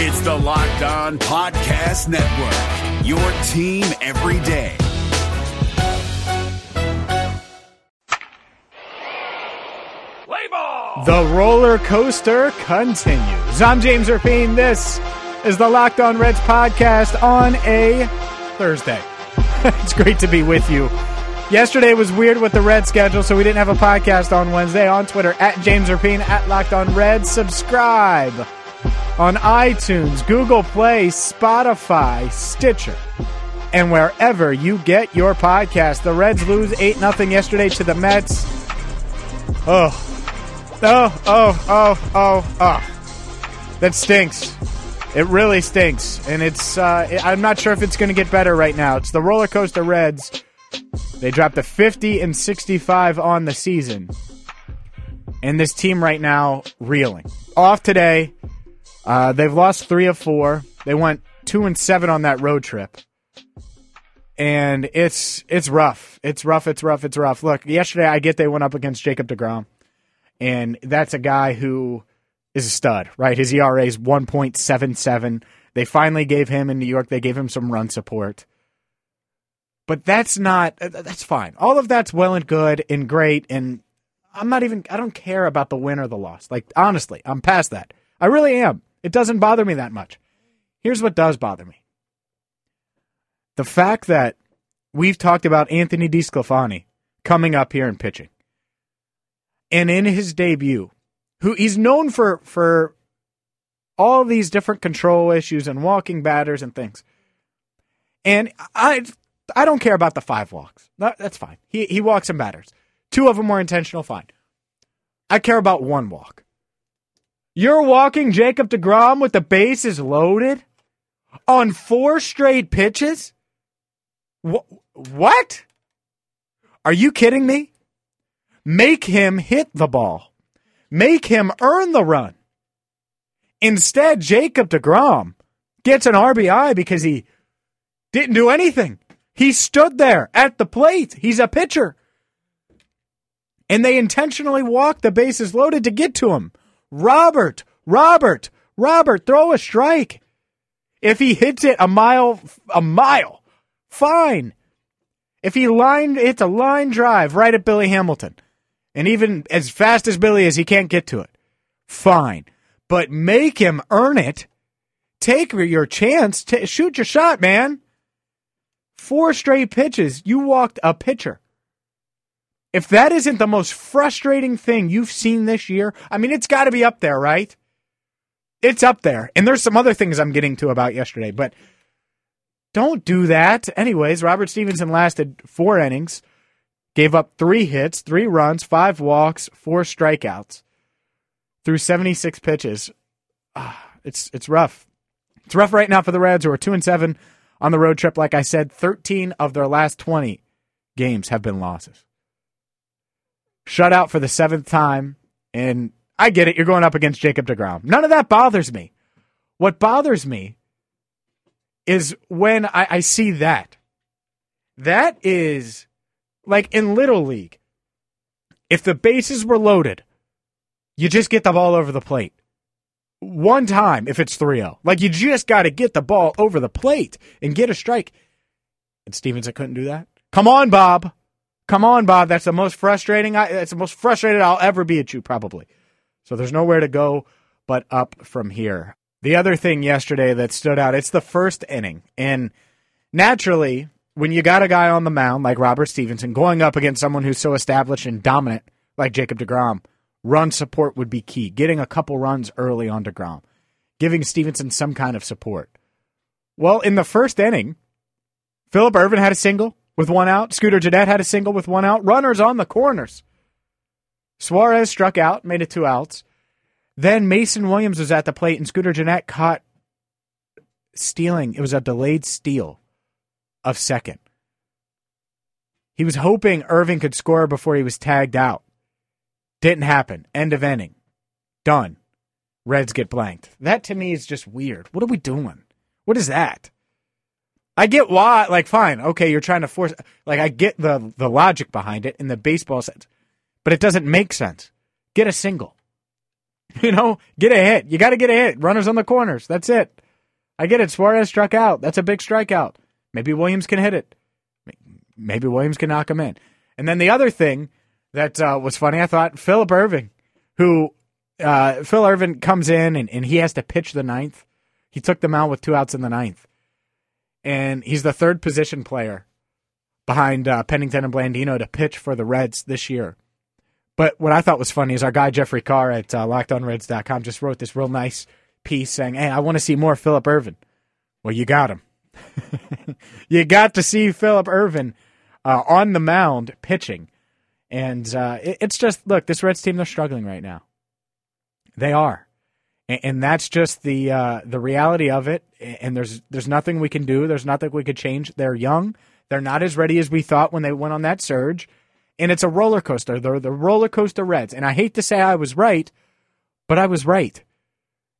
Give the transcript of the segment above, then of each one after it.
It's the Locked On Podcast Network, your team every day. The roller coaster continues. I'm James Rapien. This is the Locked On Reds podcast on a Thursday. it's great to be with you. Yesterday was weird with the Red schedule, so we didn't have a podcast on Wednesday. On Twitter, at James Rapien, at Locked On Reds. Subscribe on iTunes, Google Play, Spotify, Stitcher, and wherever you get your podcast. The Reds lose 8 0 yesterday to the Mets. Oh, Oh, oh, oh, oh, oh. That stinks. It really stinks. And it's, uh, I'm not sure if it's going to get better right now. It's the roller coaster Reds. They dropped a 50 and 65 on the season. And this team right now reeling. Off today. Uh, they've lost three of four. They went two and seven on that road trip. And it's it's rough. It's rough. It's rough. It's rough. Look, yesterday I get they went up against Jacob Degrom and that's a guy who is a stud, right? His ERA is 1.77. They finally gave him in New York, they gave him some run support. But that's not, that's fine. All of that's well and good and great. And I'm not even, I don't care about the win or the loss. Like, honestly, I'm past that. I really am. It doesn't bother me that much. Here's what does bother me the fact that we've talked about Anthony DeSclafani coming up here and pitching and in his debut, who he's known for for all these different control issues and walking batters and things. And I I don't care about the five walks. that's fine. He he walks some batters. Two of them were intentional, fine. I care about one walk. You're walking Jacob DeGrom with the bases loaded on four straight pitches? Wh- what? Are you kidding me? Make him hit the ball. Make him earn the run. Instead, Jacob DeGrom gets an RBI because he didn't do anything. He stood there at the plate. He's a pitcher. And they intentionally walked the bases loaded to get to him. Robert, Robert, Robert, throw a strike. If he hits it a mile, a mile, fine. If he line, hits a line drive right at Billy Hamilton, and even as fast as Billy is, he can't get to it. Fine. But make him earn it. Take your chance. T- shoot your shot, man. Four straight pitches. You walked a pitcher. If that isn't the most frustrating thing you've seen this year, I mean, it's got to be up there, right? It's up there. And there's some other things I'm getting to about yesterday, but don't do that. Anyways, Robert Stephenson lasted four innings. Gave up three hits, three runs, five walks, four strikeouts through 76 pitches. Ah, it's it's rough. It's rough right now for the Reds, who are two and seven on the road trip. Like I said, 13 of their last 20 games have been losses. Shut out for the seventh time, and I get it. You're going up against Jacob DeGrom. None of that bothers me. What bothers me is when I, I see that. That is like in Little League, if the bases were loaded, you just get the ball over the plate. One time if it's 3 0. Like you just got to get the ball over the plate and get a strike. And Stephenson couldn't do that. Come on, Bob. Come on, Bob. That's the most frustrating. I, that's the most frustrated I'll ever be at you, probably. So there's nowhere to go but up from here. The other thing yesterday that stood out, it's the first inning. And naturally, when you got a guy on the mound like Robert Stephenson going up against someone who's so established and dominant like Jacob DeGrom, run support would be key. Getting a couple runs early on DeGrom, giving Stephenson some kind of support. Well, in the first inning, Phillip Ervin had a single with one out. Scooter Gennett had a single with one out. Runners on the corners. Suarez struck out, made it two outs. Then Mason Williams was at the plate, and Scooter Gennett caught stealing. It was a delayed steal of second. He was hoping Ervin could score before he was tagged out. Didn't happen. End of inning. Done. Reds get blanked. That to me is just weird. What are we doing? What is that? I get why, like, fine, okay, you're trying to force, like, I get the the logic behind it in the baseball sense, but it doesn't make sense. Get a single. You know, get a hit. You got to get a hit. Runners on the corners. That's it. I get it. Suarez struck out. That's a big strikeout. Maybe Williams can hit it. Maybe Williams can knock him in. And then the other thing that uh, was funny, I thought Phillip Ervin, who uh, Phil Ervin comes in and, and he has to pitch the ninth. He took them out with two outs in the ninth. And he's the third position player behind uh, Pennington and Blandino to pitch for the Reds this year. But what I thought was funny is our guy Jeffrey Carr at uh, LockedOnReds.com just wrote this real nice piece saying, "Hey, I want to see more Phillip Ervin." Well, you got him. you got to see Phillip Ervin uh, on the mound pitching, and uh, it, it's just look, this Reds team they're struggling right now. They are, and, and that's just the uh, the reality of it. And there's there's nothing we can do. There's nothing we could change. They're young. They're not as ready as we thought when they went on that surge and it's a roller coaster. They're the roller coaster Reds. And I hate to say I was right, but I was right.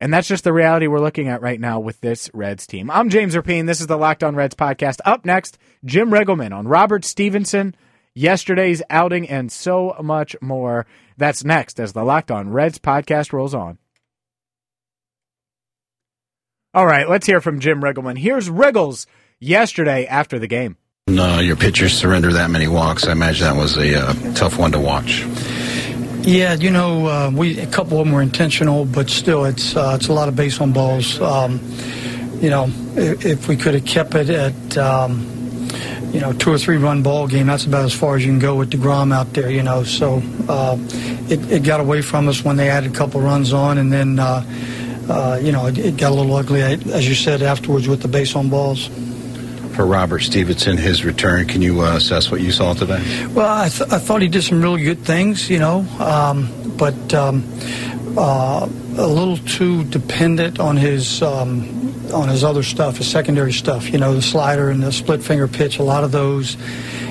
And that's just the reality we're looking at right now with this Reds team. I'm James Rapien. This is the Locked On Reds podcast. Up next, Jim Riggleman on Robert Stephenson, yesterday's outing, and so much more. That's next as the Locked On Reds podcast rolls on. All right, let's hear from Jim Riggleman. Here's Riggles yesterday after the game. No, your pitchers surrender that many walks. I imagine that was a uh, tough one to watch. Yeah, you know, uh, we a couple of them were intentional, but still, it's uh, it's a lot of base on balls. Um, you know, if, if, we could have kept it at um, you know two or three run ball game, that's about as far as you can go with Degrom out there. You know, so uh, it, it, got away from us when they added a couple runs on, and then uh, you know it, it got a little ugly, as you said afterwards with the base on balls for Robert Stephenson, his return. Can you uh, assess what you saw today? Well, I, th- I, thought he did some really good things, you know, um, but um, uh, a little too dependent on his um, on his other stuff, his secondary stuff. You know, the slider and the split finger pitch, a lot of those,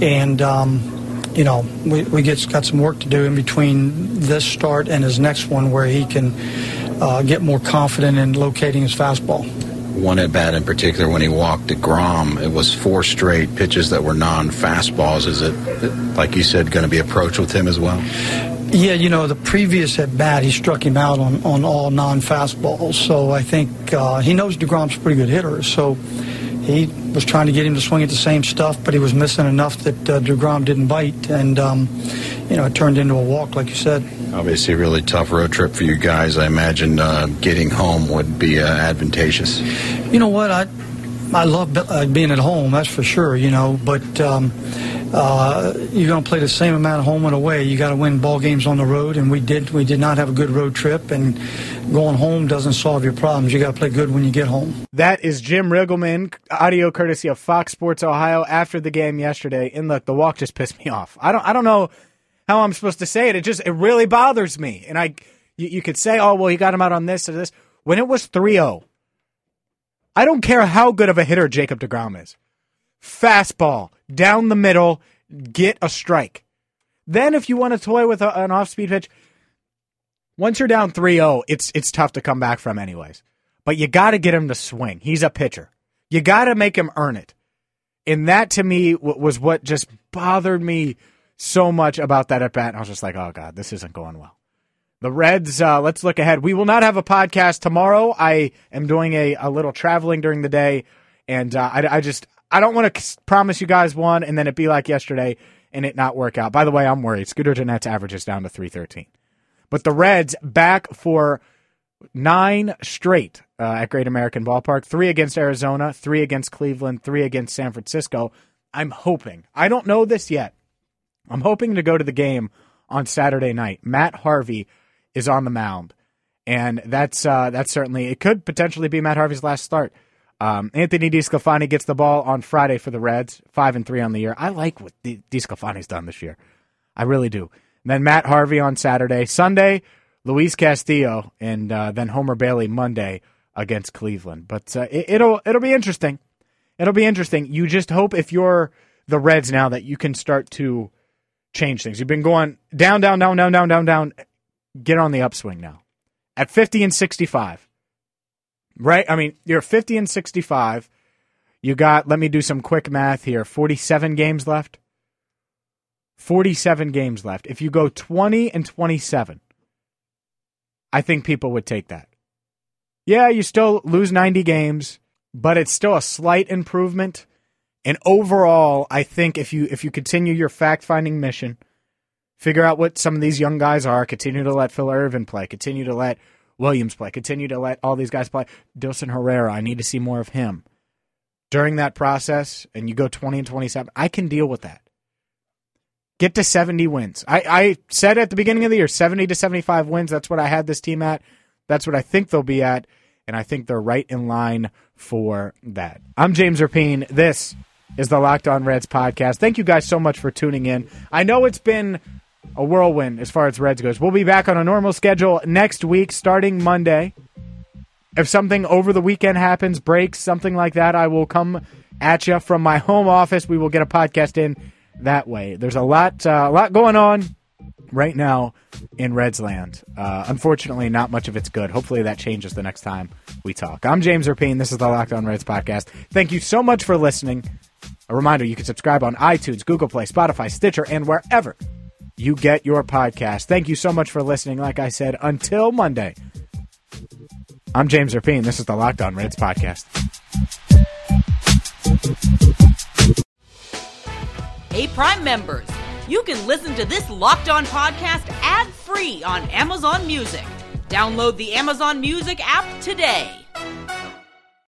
and. Um, you know, we, we get got some work to do in between this start and his next one, where he can uh, get more confident in locating his fastball one at bat in particular when he walked deGrom. It was four straight pitches that were non fastballs. Is it, like you said, going to be approached with him as well? Yeah, you know, the previous at bat, he struck him out on, on all non fastballs. So I think uh, he knows deGrom's a pretty good hitter. So he was trying to get him to swing at the same stuff, but he was missing enough that uh, deGrom didn't bite. And, um, you know, it turned into a walk, like you said. Obviously, a really tough road trip for you guys. I imagine uh, getting home would be uh, advantageous. You know what? I I love uh, being at home, that's for sure, you know, but um, uh, you're going to play the same amount of home and away. You got to win ball games on the road, and we did. We did not have a good road trip, and going home doesn't solve your problems. You got to play good when you get home. That is Jim Riggleman, audio courtesy of Fox Sports Ohio after the game yesterday. And look, the walk just pissed me off. I don't, I don't know how I'm supposed to say it. It just it really bothers me. And I you, you could say, oh well, he got him out on this or this. When it was 3-0, I don't care how good of a hitter Jacob DeGrom is. Fastball down the middle, get a strike. Then if you want to toy with a, an off-speed pitch, once you're down 3-0, it's it's tough to come back from anyways. But you got to get him to swing. He's a pitcher. You got to make him earn it. And that to me was what just bothered me so much about that at bat. I was just like, oh god, this isn't going well. The Reds. Uh, let's look ahead. We will not have a podcast tomorrow. I am doing a, a little traveling during the day, and uh, I, I just I don't want to promise you guys one and then it be like yesterday and it not work out. By the way, I'm worried. Scooter Gennett's average is down to 313. But the Reds back for nine straight uh, at Great American Ballpark three against Arizona, three against Cleveland, three against San Francisco. I'm hoping. I don't know this yet. I'm hoping to go to the game on Saturday night. Matt Harvey is on the mound, and that's uh, that's certainly it could potentially be Matt Harvey's last start. Um, Anthony DeSclafani gets the ball on Friday for the Reds, five and three on the year. I like what DeSclafani's done this year. I really do. And then Matt Harvey on Saturday, Sunday, Luis Castillo, and uh, then Homer Bailey Monday against Cleveland. But uh, it, it'll it'll be interesting. It'll be interesting. You just hope if you're the Reds now that you can start to change things. You've been going down, down, down, down, down, down, down. Get on the upswing now. At 50 and 65, right? I mean, you're 50 and 65. You got, let me do some quick math here 47 games left. 47 games left. If you go 20 and 27, I think people would take that. Yeah, you still lose 90 games, but it's still a slight improvement. And overall, I think if you if you continue your fact-finding mission, figure out what some of these young guys are, continue to let Phil Ervin play, continue to let Williams play, continue to let all these guys play. Dilson Herrera, I need to see more of him. During that process, and you go 20 and 27, I can deal with that. Get to 70 wins. I, I said at the beginning of the year, 70 to 75 wins. That's what I had this team at. That's what I think they'll be at. And I think they're right in line for that. I'm James Rapien. This is the Locked On Reds podcast. Thank you guys so much for tuning in. I know it's been a whirlwind as far as Reds goes. We'll be back on a normal schedule next week, starting Monday. If something over the weekend happens, breaks, something like that, I will come at you from my home office. We will get a podcast in that way. There's a lot, uh, a lot going on right now in Reds land. Uh, unfortunately, not much of it's good. Hopefully, that changes the next time we talk. I'm James Rapien. This is the Locked On Reds podcast. Thank you so much for listening. A reminder: you can subscribe on iTunes, Google Play, Spotify, Stitcher, and wherever you get your podcast. Thank you so much for listening. Like I said, until Monday. I'm James Rapien. This is the Locked On Reds podcast. Hey, Prime members, you can listen to this Locked On podcast ad free on Amazon Music. Download the Amazon Music app today.